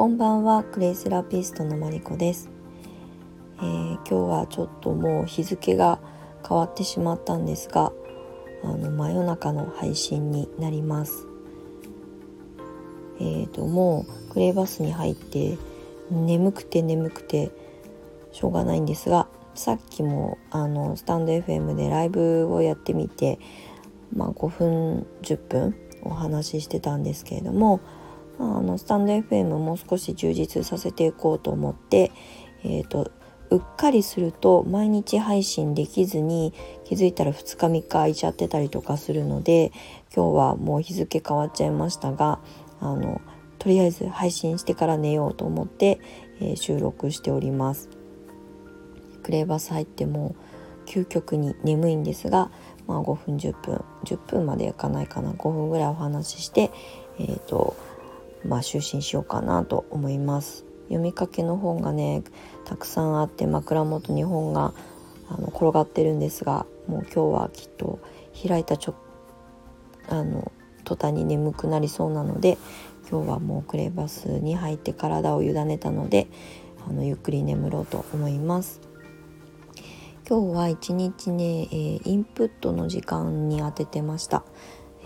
こんばんはクレイセラピストのマリコです、えー、今日はちょっともう日付が変わってしまったんですがあの真夜中の配信になります。えーともうクレイバスに入って眠くて眠くてしょうがないんですがさっきもあのスタンド FM でライブをやってみて、まあ、5分10分お話ししてたんですけれども、あ、のスタンド FM もう少し充実させていこうと思って、えーと、うっかりすると毎日配信できずに気づいたら2日3日空いちゃってたりとかするので今日はもう日付変わっちゃいましたがあのとりあえず配信してから寝ようと思って、えー、収録しております。クレーバス入っても究極に眠いんですが、まあ、5分10分10分までいかないかな5分ぐらいお話しして、えーとまあ、就寝しようかなと思います。読みかけの本がねたくさんあって枕元に本があの転がってるんですがもう今日はきっと開いたちょあの途端に眠くなりそうなので今日はもうクレバスに入って体を委ねたのであのゆっくり眠ろうと思います。今日は一日ね、えー、インプットの時間に当ててました。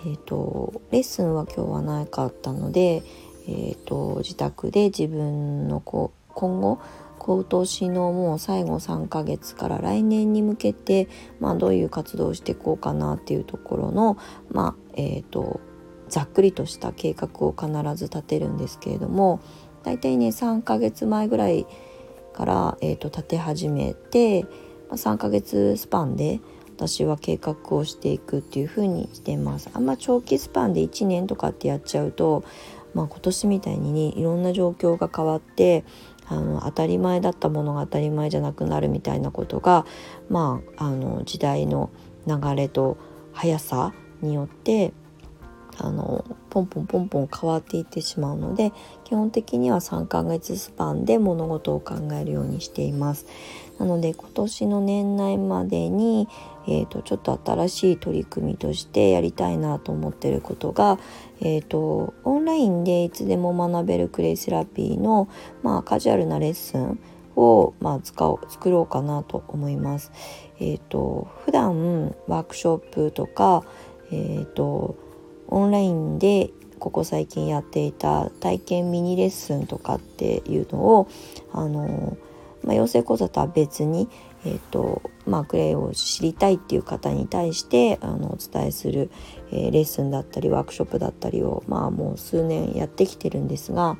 えーと、レッスンは今日はなかったので、えーと、自宅で自分のこ今後今年のもう最後3ヶ月から来年に向けて、まあ、どういう活動をしていこうかなっていうところの、まあえーと、ざっくりとした計画を必ず立てるんですけれども大体ね3ヶ月前ぐらいから、えー、と立て始めてま3ヶ月スパンで私は計画をしていくっていう風にしてます。あんま長期スパンで1年とかってやっちゃうと、まあ、今年みたいにねいろんな状況が変わってあの当たり前だったものが当たり前じゃなくなるみたいなことが、まあ、あの時代の流れと速さによってあのポンポンポンポン変わっていってしまうので基本的には3ヶ月スパンで物事を考えるようにしています。なので今年の年内までに、えーと、ちょっと新しい取り組みとしてやりたいなと思ってることが、えーと、オンラインでいつでも学べるクレイセラピーの、まあ、カジュアルなレッスンを、まあ、使おう作ろうかなと思います。えーと、普段ワークショップとか、えー、とオンラインでここ最近やっていた体験ミニレッスンとかっていうのをあの、まあ、養成講座とは別に、えーとまあ、クレイを知りたいっていう方に対してあのお伝えする、えー、レッスンだったりワークショップだったりを、まあ、もう数年やってきてるんですがやっ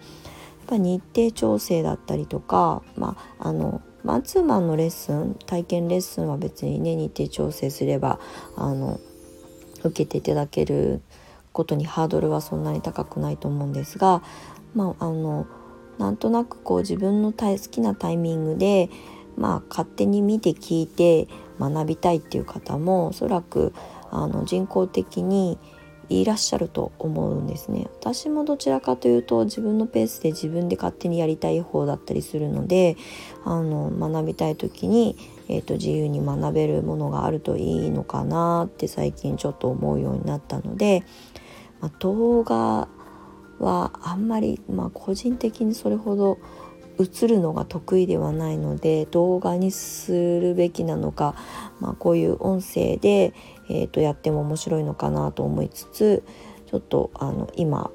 ぱ日程調整だったりとか、まあ、あのマンツーマンのレッスン体験レッスンは別にね日程調整すればあの受けていただけることにハードルはそんなに高くないと思うんですが、まあ、あのなんとなくこう自分の好きなタイミングで、まあ、勝手に見て聞いて学びたいっていう方もおそらくあの人工的にいらっしゃると思うんですね。私もどちらかというと自分のペースで自分で勝手にやりたい方だったりするのであの学びたい時に、えーと自由に学べるものがあるといいのかなって最近ちょっと思うようになったのでまあ、動画はあんまり、まあ、個人的にそれほど映るのが得意ではないので動画にするべきなのか、まあ、こういう音声で、えー、とやっても面白いのかなと思いつつちょっとあの今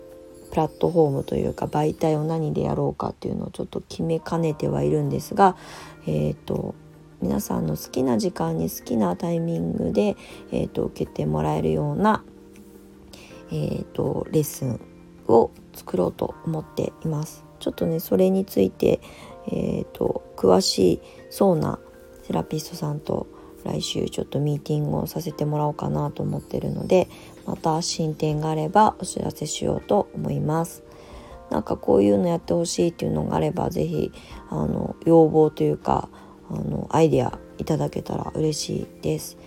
プラットフォームというか媒体を何でやろうかっていうのをちょっと決めかねてはいるんですが、えーと、皆さんの好きな時間に好きなタイミングで、えーと受けてもらえるようなえーと、レッスンを作ろうと思っています。ちょっとねそれについて、えーと、詳しいそうなセラピストさんと来週ちょっとミーティングをさせてもらおうかなと思ってるのでまた進展があればお知らせしようと思います。なんかこういうのやってほしいっていうのがあれば是非あの要望というかあのアイデアいただけたら嬉しいです。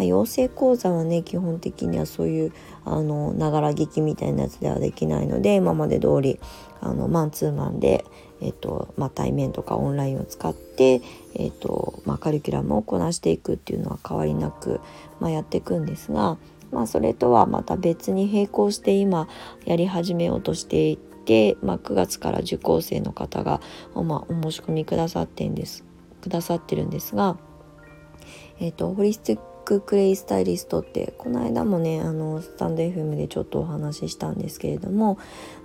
まあ、養成講座はね基本的にはそういうあのながら劇みたいなやつではできないので今まで通りあのマンツーマンで、えーとまあ、対面とかオンラインを使って、えーとまあ、カリキュラムをこなしていくっていうのは変わりなく、まあ、やっていくんですが、まあ、それとはまた別に並行して今やり始めようとしてけ、まあ、9月から受講生の方が、まあ、お申し込みくださってんですくださってるんですが、えーと、ホリスティッククレイスタイリストってこの間もねあのスタンド FM でちょっとお話ししたんですけれども、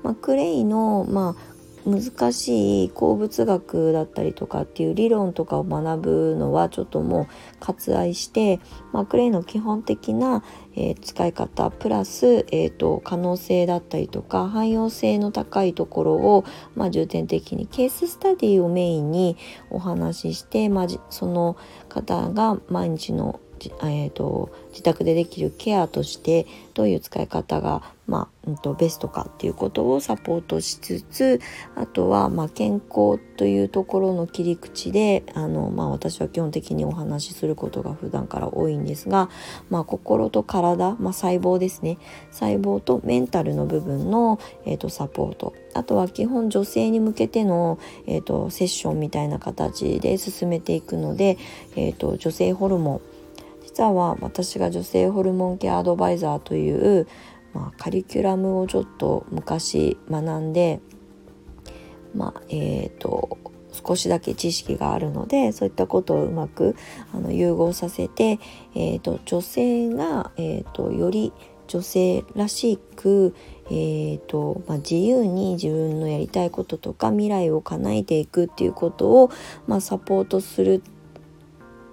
まあ、クレイの、まあ、難しい鉱物学だったりとかっていう理論とかを学ぶのはちょっともう割愛して、まあ、クレイの基本的な、えー、使い方プラス、えーと、可能性だったりとか汎用性の高いところを、まあ、重点的にケーススタディをメインにお話しして、まあ、その方が毎日のえーと、自宅でできるケアとしてどういう使い方が、まあうんと、ベストかっていうことをサポートしつつあとは、まあ、健康というところの切り口であの、まあ、私は基本的にお話しすることが普段から多いんですが、まあ、心と体、まあ、細胞ですね。細胞とメンタルの部分の、えーと、サポート。あとは基本女性に向けての、えーと、セッションみたいな形で進めていくので、えー、と女性ホルモン実は私が女性ホルモンケアアドバイザーという、まあ、カリキュラムをちょっと昔学んでまあえーと、少しだけ知識があるのでそういったことをうまくあの融合させて、えーと、女性が、えーと、より女性らしく、えーとまあ、自由に自分のやりたいこととか未来を叶えていくっていうことを、まあ、サポートする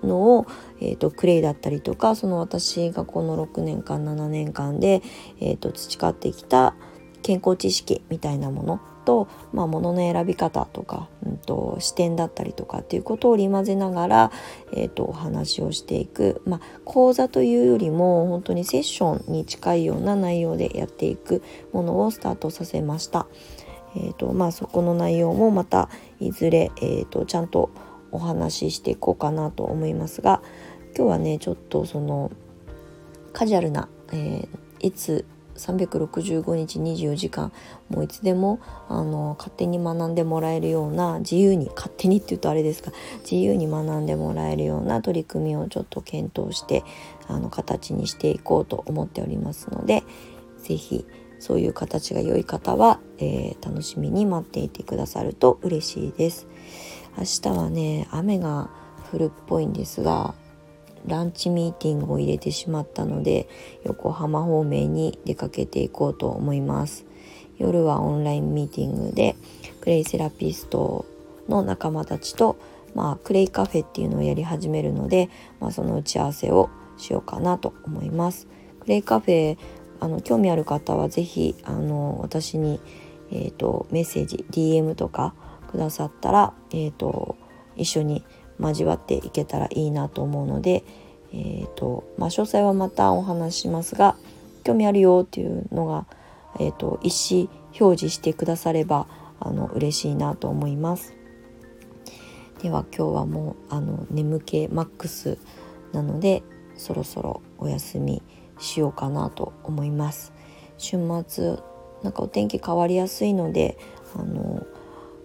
のを、えーと、クレイだったりとかその私がこの6年間7年間で、えーと、培ってきた健康知識みたいなものと、まあ、物の選び方とか、うんと、視点だったりとかっていうことを織り交ぜながら、えー、とお話をしていく、まあ、講座というよりも本当にセッションに近いような内容でやっていくものをスタートさせました。えーとまあ、そこの内容もまたいずれ、えー、とちゃんとお話ししていこうかなと思いますが今日はねちょっとそのカジュアルな、えー、いつ365日24時間もういつでもあの勝手に学んでもらえるような自由に勝手にって言うとあれですが自由に学んでもらえるような取り組みをちょっと検討してあの形にしていこうと思っておりますので是非そういう形が良い方は、えー、楽しみに待っていてくださると嬉しいです。明日はね雨が降るっぽいんですがランチミーティングを入れてしまったので横浜方面に出かけていこうと思います。夜はオンラインミーティングでクレイセラピストの仲間たちと、まあ、クレイカフェっていうのをやり始めるので、まあ、その打ち合わせをしようかなと思います。クレイカフェあの興味ある方は是非あの私に、えーとメッセージ DM とかくださったら、えーと、一緒に交わっていけたらいいなと思うので、えーとまあ、詳細はまたお話しますが興味あるよっていうのが、えーと、意思表示してくださればあの嬉しいなと思います。では今日はもうあの眠気マックスなのでそろそろお休みしようかなと思います。週末なんかお天気変わりやすいのであの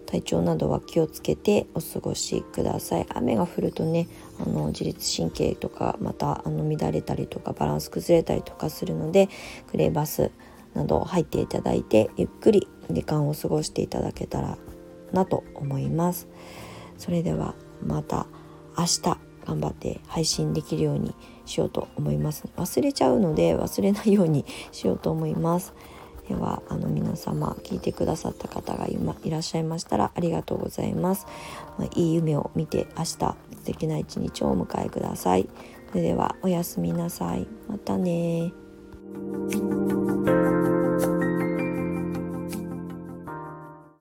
体調などは気をつけてお過ごしください。雨が降るとねあの自律神経とかまたあの乱れたりとかバランス崩れたりとかするのでクレーバスなど入っていただいてゆっくり時間を過ごしていただけたらなと思います。それではまた明日頑張って配信できるようにしようと思います。忘れちゃうので忘れないようにしようと思います。ではあの皆様聞いてくださった方が今いらっしゃいましたらありがとうございます、まあ、いい夢を見て明日素敵な一日をお迎えください。それではおやすみなさい。またね